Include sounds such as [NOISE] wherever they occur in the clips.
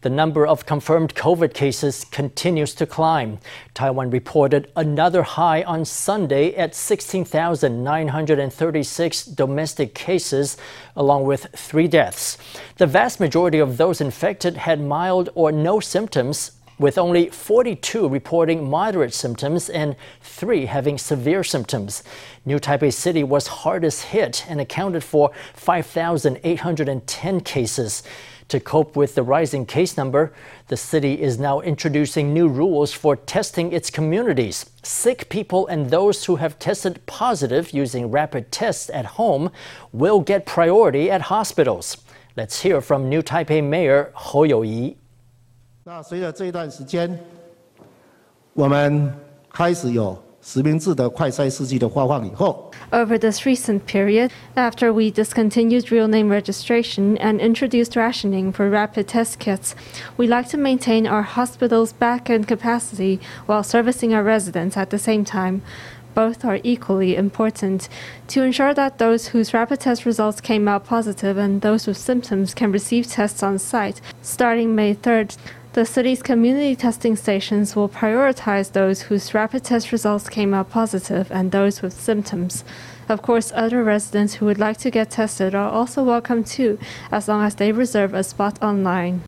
The number of confirmed COVID cases continues to climb. Taiwan reported another high on Sunday at 16,936 domestic cases, along with three deaths. The vast majority of those infected had mild or no symptoms, with only 42 reporting moderate symptoms and three having severe symptoms. New Taipei City was hardest hit and accounted for 5,810 cases. To cope with the rising case number, the city is now introducing new rules for testing its communities. Sick people and those who have tested positive using rapid tests at home will get priority at hospitals. Let's hear from New Taipei Mayor Hou Youyi. 那随着这一段时间，我们开始有 实名制的快筛试剂的发放以后。over this recent period, after we discontinued real name registration and introduced rationing for rapid test kits, we like to maintain our hospital's back end capacity while servicing our residents at the same time. Both are equally important to ensure that those whose rapid test results came out positive and those with symptoms can receive tests on site. Starting May 3rd, the city's community testing stations will prioritize those whose rapid test results came out positive and those with symptoms. Of course, other residents who would like to get tested are also welcome too, as long as they reserve a spot online.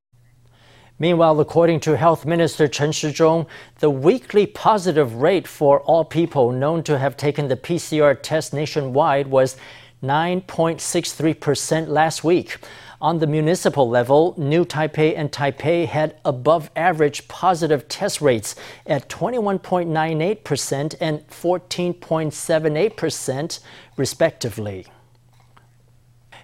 Meanwhile, according to Health Minister Chen Shizhong, the weekly positive rate for all people known to have taken the PCR test nationwide was 9.63% last week. On the municipal level, New Taipei and Taipei had above average positive test rates at 21.98% and 14.78%, respectively.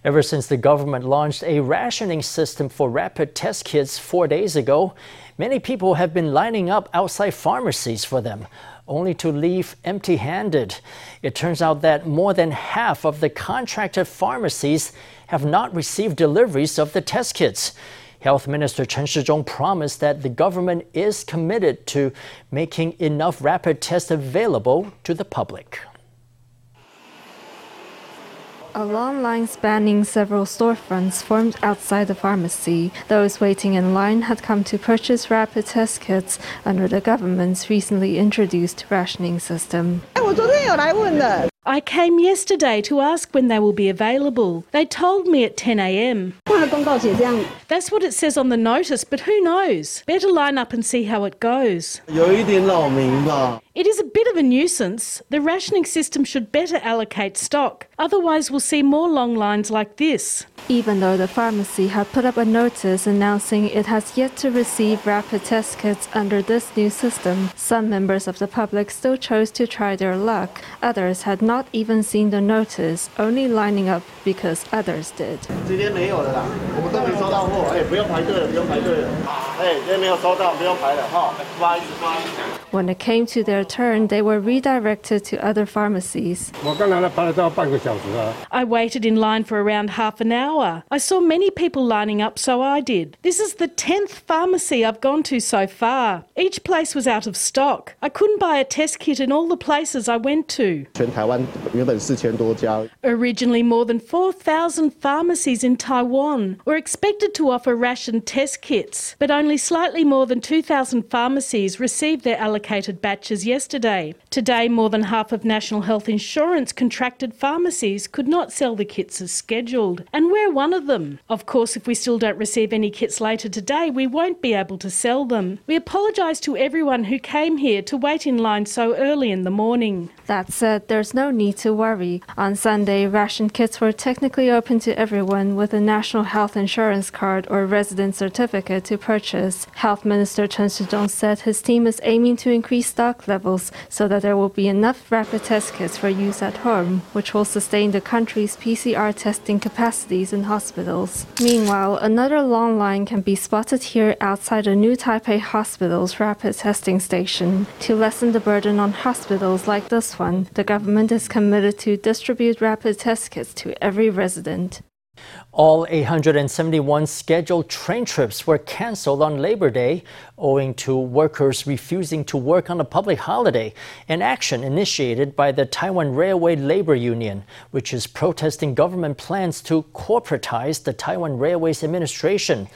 Ever since the government launched a rationing system for rapid test kits four days ago, many people have been lining up outside pharmacies for them only to leave empty handed. It turns out that more than half of the contracted pharmacies have not received deliveries of the test kits. Health Minister Chen Shizhong promised that the government is committed to making enough rapid tests available to the public. A long line spanning several storefronts formed outside the pharmacy. Those waiting in line had come to purchase rapid test kits under the government's recently introduced rationing system. I came yesterday to ask when they will be available. They told me at 10 a.m. That's what it says on the notice, but who knows? Better line up and see how it goes. It is a bit of a nuisance. The rationing system should better allocate stock. Otherwise, we'll see more long lines like this. Even though the pharmacy had put up a notice announcing it has yet to receive rapid test kits under this new system, some members of the public still chose to try their luck. Others had not even seen the notice, only lining up because others did. When it came to their turn, they were redirected to other pharmacies. I waited in line for around half an hour. I saw many people lining up, so I did. This is the 10th pharmacy I've gone to so far. Each place was out of stock. I couldn't buy a test kit in all the places I went to. Originally, more than 4,000 pharmacies in Taiwan were expected to offer ration test kits, but only slightly more than 2,000 pharmacies received their allocated batches yesterday. Today, more than half of National Health Insurance contracted pharmacies could not sell the kits as scheduled, and we're one of them. Of course, if we still don't receive any kits later today, we won't be able to sell them. We apologise to everyone who came here to wait in line so early in the morning. That said, there's no need to worry. On Sunday, ration kits were technically open to everyone with a national health insurance card or resident certificate to purchase. Health Minister Chen Shizhong said his team is aiming to increase stock levels so that there will be enough rapid test kits for use at home, which will sustain the country's PCR testing capacities in hospitals. Meanwhile, another long line can be spotted here outside a new Taipei hospital's rapid testing station. To lessen the burden on hospitals like this one, the government is committed to distribute rapid test kits to every resident. All 871 scheduled train trips were canceled on Labor Day owing to workers refusing to work on a public holiday, an action initiated by the Taiwan Railway Labor Union, which is protesting government plans to corporatize the Taiwan Railways Administration.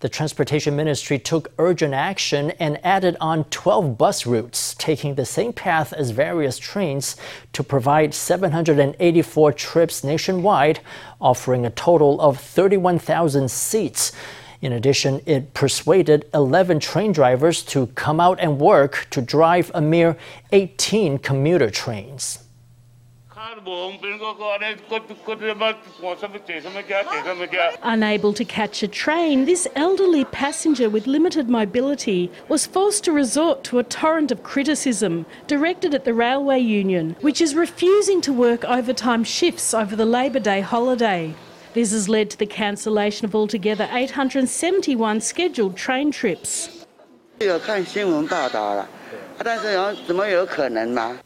The Transportation Ministry took urgent action and added on 12 bus routes, taking the same path as various trains to provide 784 trips nationwide, offering a total of 31,000 seats. In addition, it persuaded 11 train drivers to come out and work to drive a mere 18 commuter trains. Unable to catch a train, this elderly passenger with limited mobility was forced to resort to a torrent of criticism directed at the Railway Union, which is refusing to work overtime shifts over the Labor Day holiday. This has led to the cancellation of altogether 871 scheduled train trips.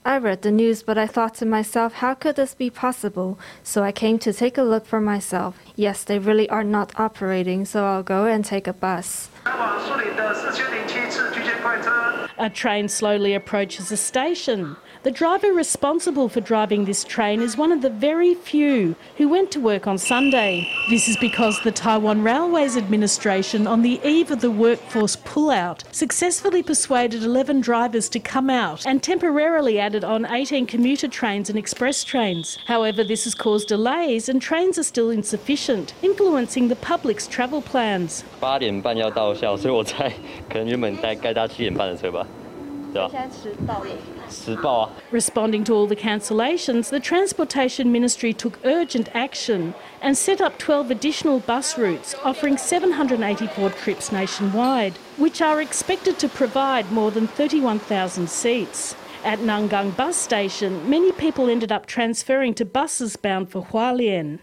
I read the news, but I thought to myself, how could this be possible? So I came to take a look for myself. Yes, they really are not operating, so I'll go and take a bus. A train slowly approaches the station. The driver responsible for driving this train is one of the very few who went to work on Sunday. This is because the Taiwan Railways Administration, on the eve of the workforce pullout, successfully persuaded 11 drivers to come out and temporarily added on 18 commuter trains and express trains. However, this has caused delays and trains are still insufficient, influencing the public's travel plans. 八点半要到校，所以我猜可能原本该该搭七点半的车吧，对吧？迟到啊！ [LAUGHS] Responding to all the cancellations, the Transportation Ministry took urgent action and set up 12 additional bus routes offering 784 trips nationwide, which are expected to provide more than 31,000 seats. At Nangang bus station, many people ended up transferring to buses bound for Hualien.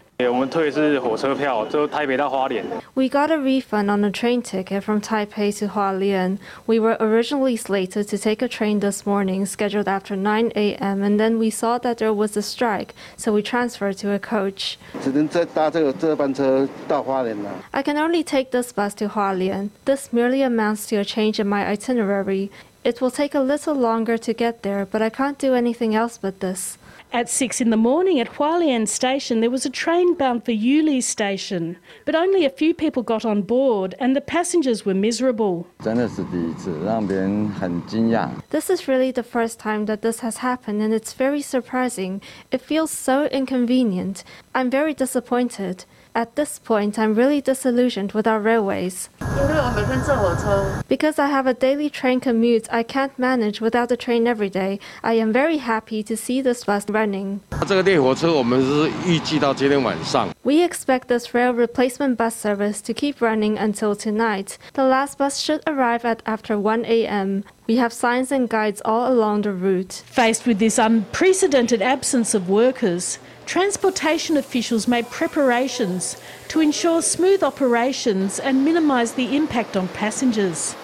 We got a refund on a train ticket from Taipei to Hualien. We were originally slated to take a train this morning, scheduled after 9 a.m., and then we saw that there was a strike, so we transferred to a coach. I can only take this bus to Hualien. This merely amounts to a change in my itinerary. It will take a little longer to get there, but I can't do anything else but this. At six in the morning at Hualien Station, there was a train bound for Yuli Station, but only a few people got on board, and the passengers were miserable. This is really the first time that this has happened, and it's very surprising. It feels so inconvenient. I'm very disappointed. At this point, I'm really disillusioned with our railways. Because I have a daily train commute I can't manage without the train every day, I am very happy to see this bus running. We expect this rail replacement bus service to keep running until tonight. The last bus should arrive at after 1 a.m. We have signs and guides all along the route. Faced with this unprecedented absence of workers, transportation officials made preparations to ensure smooth operations and minimise the impact on passengers.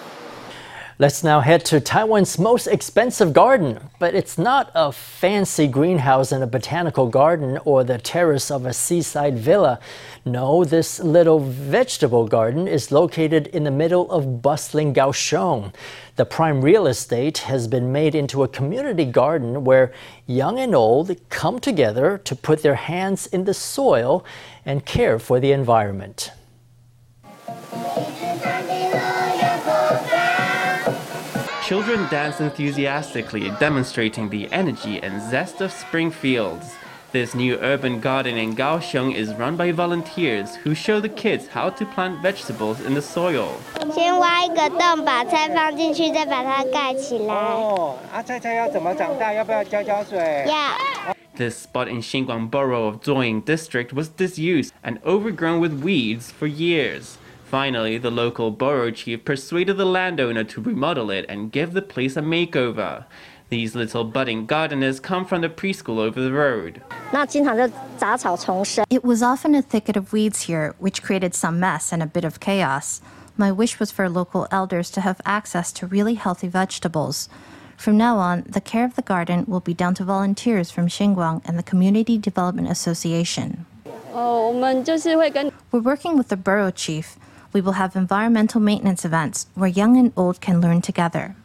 Let's now head to Taiwan's most expensive garden. But it's not a fancy greenhouse in a botanical garden or the terrace of a seaside villa. No, this little vegetable garden is located in the middle of bustling Kaohsiung. The prime real estate has been made into a community garden where young and old come together to put their hands in the soil and care for the environment. Children dance enthusiastically, demonstrating the energy and zest of spring fields. This new urban garden in Kaohsiung is run by volunteers who show the kids how to plant vegetables in the soil. This spot in Xinguang Borough of Zuoying District was disused and overgrown with weeds for years. Finally, the local borough chief persuaded the landowner to remodel it and give the place a makeover. These little budding gardeners come from the preschool over the road. It was often a thicket of weeds here, which created some mess and a bit of chaos. My wish was for local elders to have access to really healthy vegetables. From now on, the care of the garden will be down to volunteers from Xinguang and the Community Development Association. Oh, We're working with the borough chief. We will have environmental maintenance events where young and old can learn together.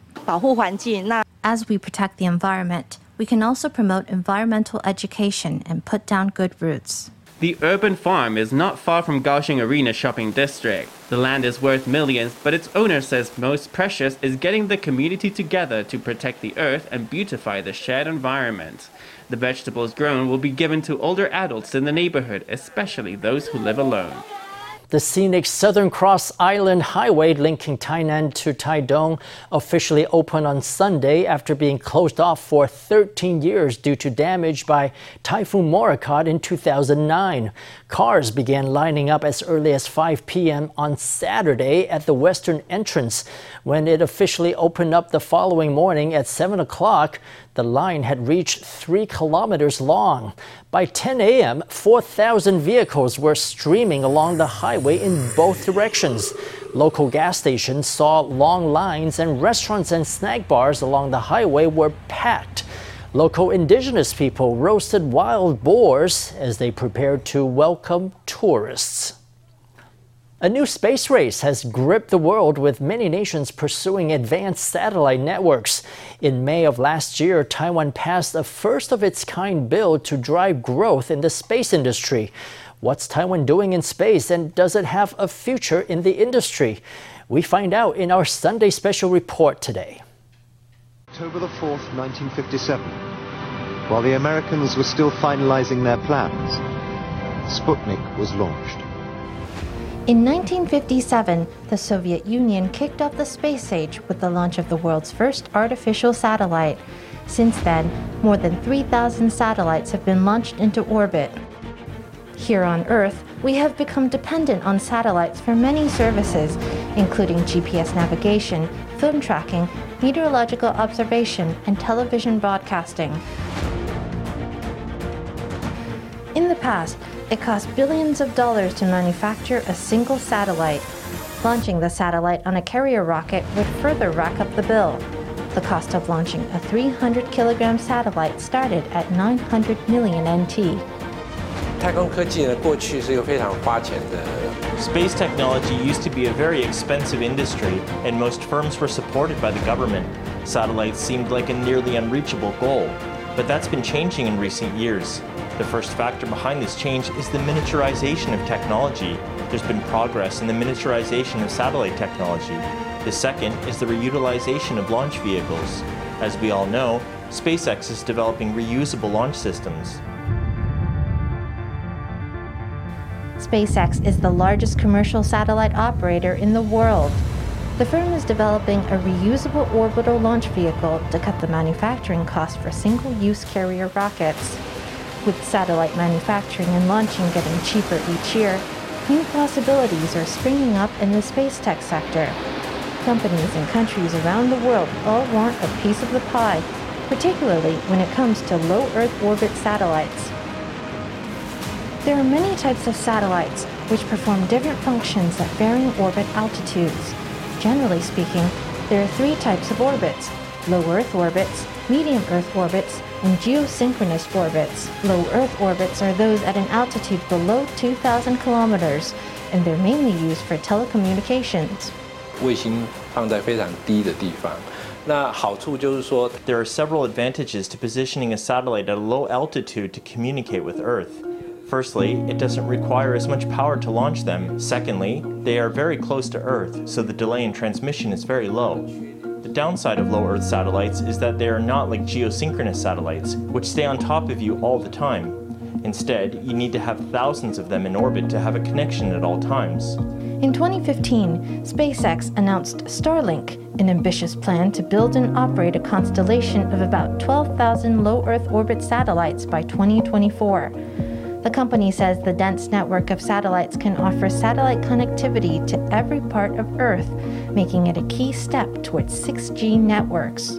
As we protect the environment, we can also promote environmental education and put down good roots. The urban farm is not far from Kaohsiung Arena shopping district. The land is worth millions, but its owner says most precious is getting the community together to protect the earth and beautify the shared environment. The vegetables grown will be given to older adults in the neighborhood, especially those who live alone. The scenic Southern Cross Island Highway linking Tainan to Taidong officially opened on Sunday after being closed off for 13 years due to damage by Typhoon Morakot in 2009. Cars began lining up as early as 5 p.m. on Saturday at the western entrance. When it officially opened up the following morning at 7 o'clock, the line had reached three kilometers long. By 10 a.m., 4,000 vehicles were streaming along the highway in both directions. Local gas stations saw long lines, and restaurants and snack bars along the highway were packed. Local indigenous people roasted wild boars as they prepared to welcome tourists. A new space race has gripped the world with many nations pursuing advanced satellite networks. In May of last year, Taiwan passed a first of its kind bill to drive growth in the space industry. What's Taiwan doing in space and does it have a future in the industry? We find out in our Sunday special report today. October the 4th, 1957. While the Americans were still finalizing their plans, Sputnik was launched. In 1957, the Soviet Union kicked off the space age with the launch of the world's first artificial satellite. Since then, more than 3,000 satellites have been launched into orbit. Here on Earth, we have become dependent on satellites for many services, including GPS navigation, film tracking, meteorological observation, and television broadcasting. In the past, it cost billions of dollars to manufacture a single satellite. Launching the satellite on a carrier rocket would further rack up the bill. The cost of launching a 300 kilogram satellite started at 900 million NT. Space technology used to be a very expensive industry, and most firms were supported by the government. Satellites seemed like a nearly unreachable goal, but that's been changing in recent years. The first factor behind this change is the miniaturization of technology. There's been progress in the miniaturization of satellite technology. The second is the reutilization of launch vehicles. As we all know, SpaceX is developing reusable launch systems. SpaceX is the largest commercial satellite operator in the world. The firm is developing a reusable orbital launch vehicle to cut the manufacturing cost for single use carrier rockets. With satellite manufacturing and launching getting cheaper each year, new possibilities are springing up in the space tech sector. Companies and countries around the world all want a piece of the pie, particularly when it comes to low Earth orbit satellites. There are many types of satellites which perform different functions at varying orbit altitudes. Generally speaking, there are three types of orbits low Earth orbits, medium Earth orbits, and geosynchronous orbits. Low Earth orbits are those at an altitude below 2,000 kilometers, and they're mainly used for telecommunications. There are several advantages to positioning a satellite at a low altitude to communicate with Earth. Firstly, it doesn't require as much power to launch them. Secondly, they are very close to Earth, so the delay in transmission is very low. The downside of low Earth satellites is that they are not like geosynchronous satellites, which stay on top of you all the time. Instead, you need to have thousands of them in orbit to have a connection at all times. In 2015, SpaceX announced Starlink, an ambitious plan to build and operate a constellation of about 12,000 low Earth orbit satellites by 2024. The company says the dense network of satellites can offer satellite connectivity to every part of Earth, making it a key step towards 6G networks.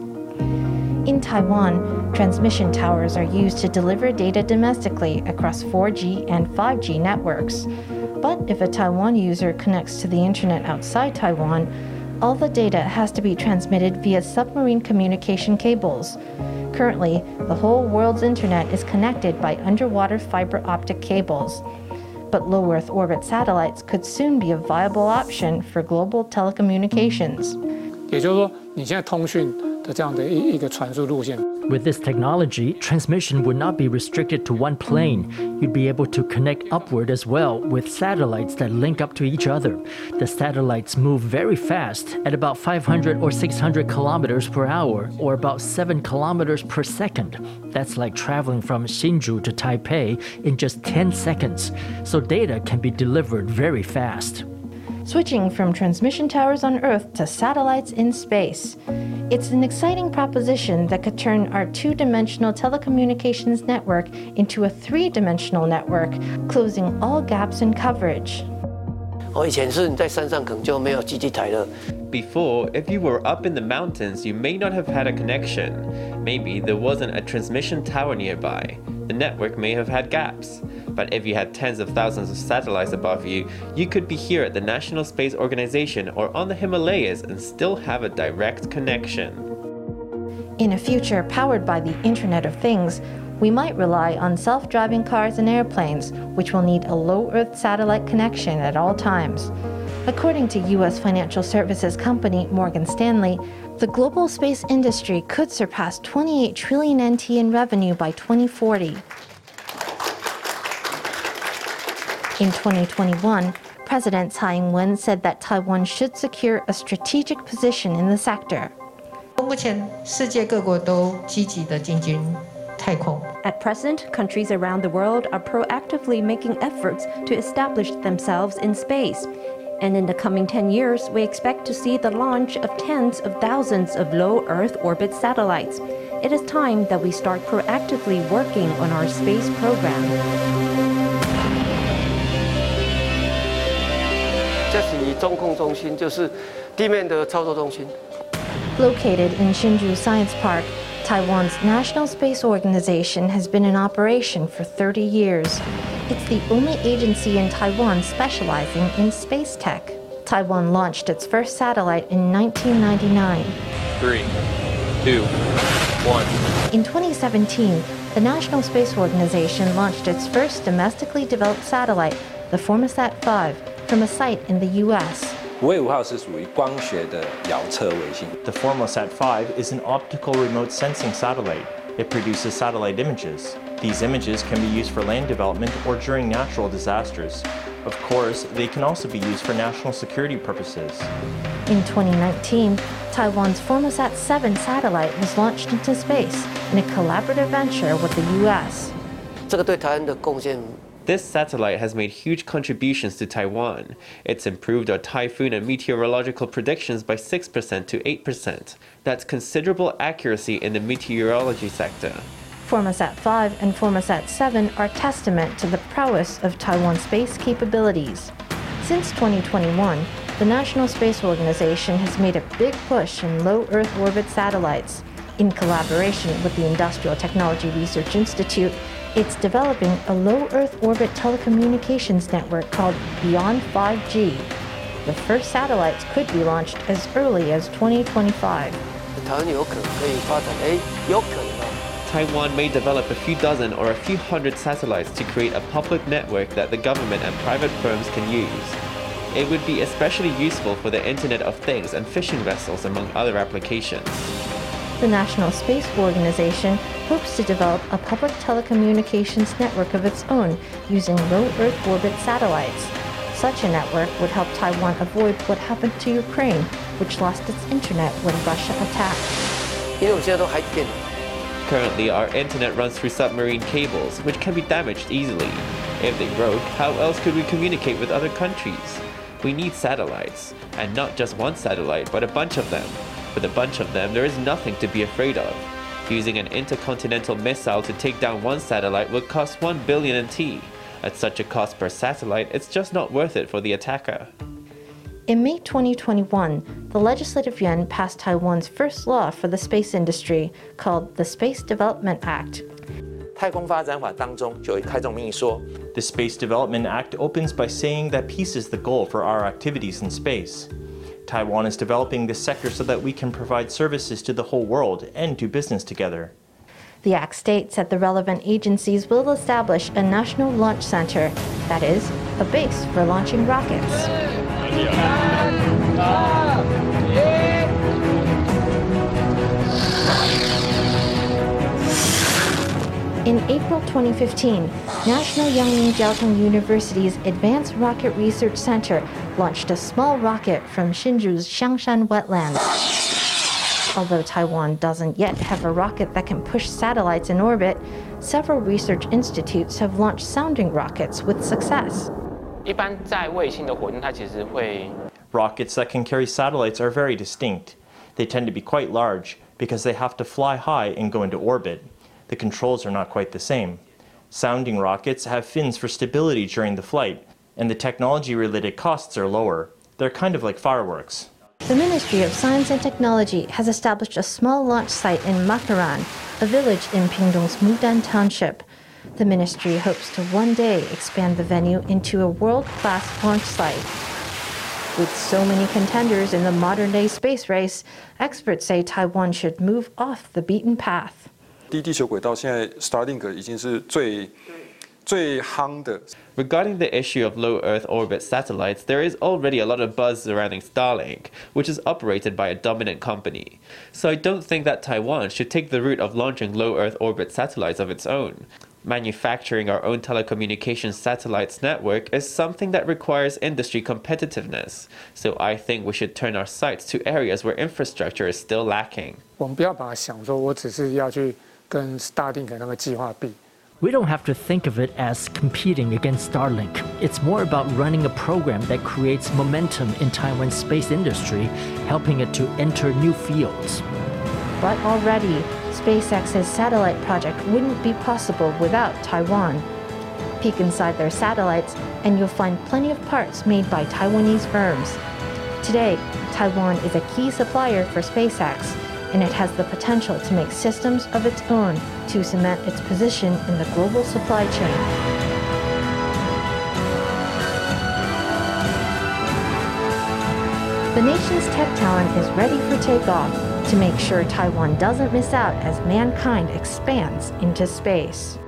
In Taiwan, transmission towers are used to deliver data domestically across 4G and 5G networks. But if a Taiwan user connects to the internet outside Taiwan, all the data has to be transmitted via submarine communication cables. Currently, the whole world's internet is connected by underwater fiber optic cables But low Earth orbit satellites could soon be a viable option for global telecommunications. 也就是说，你现在通讯 With this technology, transmission would not be restricted to one plane. You'd be able to connect upward as well with satellites that link up to each other. The satellites move very fast at about 500 or 600 kilometers per hour or about 7 kilometers per second. That's like traveling from Hsinchu to Taipei in just 10 seconds. So data can be delivered very fast switching from transmission towers on Earth to satellites in space. It's an exciting proposition that could turn our two dimensional telecommunications network into a three dimensional network, closing all gaps in coverage. Before, if you were up in the mountains, you may not have had a connection. Maybe there wasn't a transmission tower nearby. The network may have had gaps. But if you had tens of thousands of satellites above you, you could be here at the National Space Organization or on the Himalayas and still have a direct connection. In a future powered by the Internet of Things, we might rely on self driving cars and airplanes, which will need a low Earth satellite connection at all times. According to U.S. financial services company Morgan Stanley, the global space industry could surpass 28 trillion NT in revenue by 2040. In 2021, President Tsai Ing-wen said that Taiwan should secure a strategic position in the sector. At present, countries around the world are proactively making efforts to establish themselves in space and in the coming 10 years, we expect to see the launch of tens of thousands of low Earth orbit satellites. It is time that we start proactively working on our space program. Located in Hsinchu Science Park, Taiwan's National Space Organization has been in operation for 30 years. It's the only agency in Taiwan specializing in space tech. Taiwan launched its first satellite in 1999. Three, two, one. In 2017, the National Space Organization launched its first domestically developed satellite, the Formosat 5, from a site in the U.S. The Formosat 5 is an optical remote sensing satellite. It produces satellite images. These images can be used for land development or during natural disasters. Of course, they can also be used for national security purposes. In 2019, Taiwan's Formosat 7 satellite was launched into space in a collaborative venture with the U.S. This satellite has made huge contributions to Taiwan. It's improved our typhoon and meteorological predictions by 6% to 8%. That's considerable accuracy in the meteorology sector. Formosat 5 and Formosat 7 are testament to the prowess of Taiwan's space capabilities. Since 2021, the National Space Organization has made a big push in low Earth orbit satellites. In collaboration with the Industrial Technology Research Institute, it's developing a low Earth orbit telecommunications network called Beyond 5G. The first satellites could be launched as early as 2025. Taiwan may develop a few dozen or a few hundred satellites to create a public network that the government and private firms can use. It would be especially useful for the Internet of Things and fishing vessels, among other applications the National Space Organization hopes to develop a public telecommunications network of its own using low Earth orbit satellites. Such a network would help Taiwan avoid what happened to Ukraine, which lost its internet when Russia attacked. Currently, our internet runs through submarine cables, which can be damaged easily. If they broke, how else could we communicate with other countries? We need satellites, and not just one satellite, but a bunch of them. With a bunch of them, there is nothing to be afraid of. Using an intercontinental missile to take down one satellite would cost 1 billion NT. At such a cost per satellite, it's just not worth it for the attacker. In May 2021, the Legislative Yuan passed Taiwan's first law for the space industry, called the Space Development Act. The Space Development Act opens by saying that peace is the goal for our activities in space. Taiwan is developing this sector so that we can provide services to the whole world and do business together. The Act states that the relevant agencies will establish a national launch center, that is, a base for launching rockets. In April 2015, National Yangming Jiaotong University's Advanced Rocket Research Center launched a small rocket from Hsinchu's Xiangshan wetlands. Although Taiwan doesn't yet have a rocket that can push satellites in orbit, several research institutes have launched sounding rockets with success. Rockets that can carry satellites are very distinct. They tend to be quite large because they have to fly high and go into orbit the controls are not quite the same. Sounding rockets have fins for stability during the flight, and the technology related costs are lower. They're kind of like fireworks. The Ministry of Science and Technology has established a small launch site in Makaran, a village in Pingdong's Mudan Township. The ministry hopes to one day expand the venue into a world class launch site. With so many contenders in the modern day space race, experts say Taiwan should move off the beaten path. 低地球轨道现在 Starlink 已经是最最夯的。Regarding the issue of low Earth orbit satellites, there is already a lot of buzz surrounding Starlink, which is operated by a dominant company. So I don't think that Taiwan should take the route of launching low Earth orbit satellites of its own. Manufacturing our own telecommunications satellites network is something that requires industry competitiveness, so I think we should turn our sights to areas where infrastructure is still lacking. We don't have to think of it as competing against Starlink. It's more about running a program that creates momentum in Taiwan's space industry, helping it to enter new fields. But already, SpaceX's satellite project wouldn't be possible without Taiwan. Peek inside their satellites, and you'll find plenty of parts made by Taiwanese firms. Today, Taiwan is a key supplier for SpaceX, and it has the potential to make systems of its own to cement its position in the global supply chain. The nation's tech talent is ready for takeoff to make sure Taiwan doesn't miss out as mankind expands into space.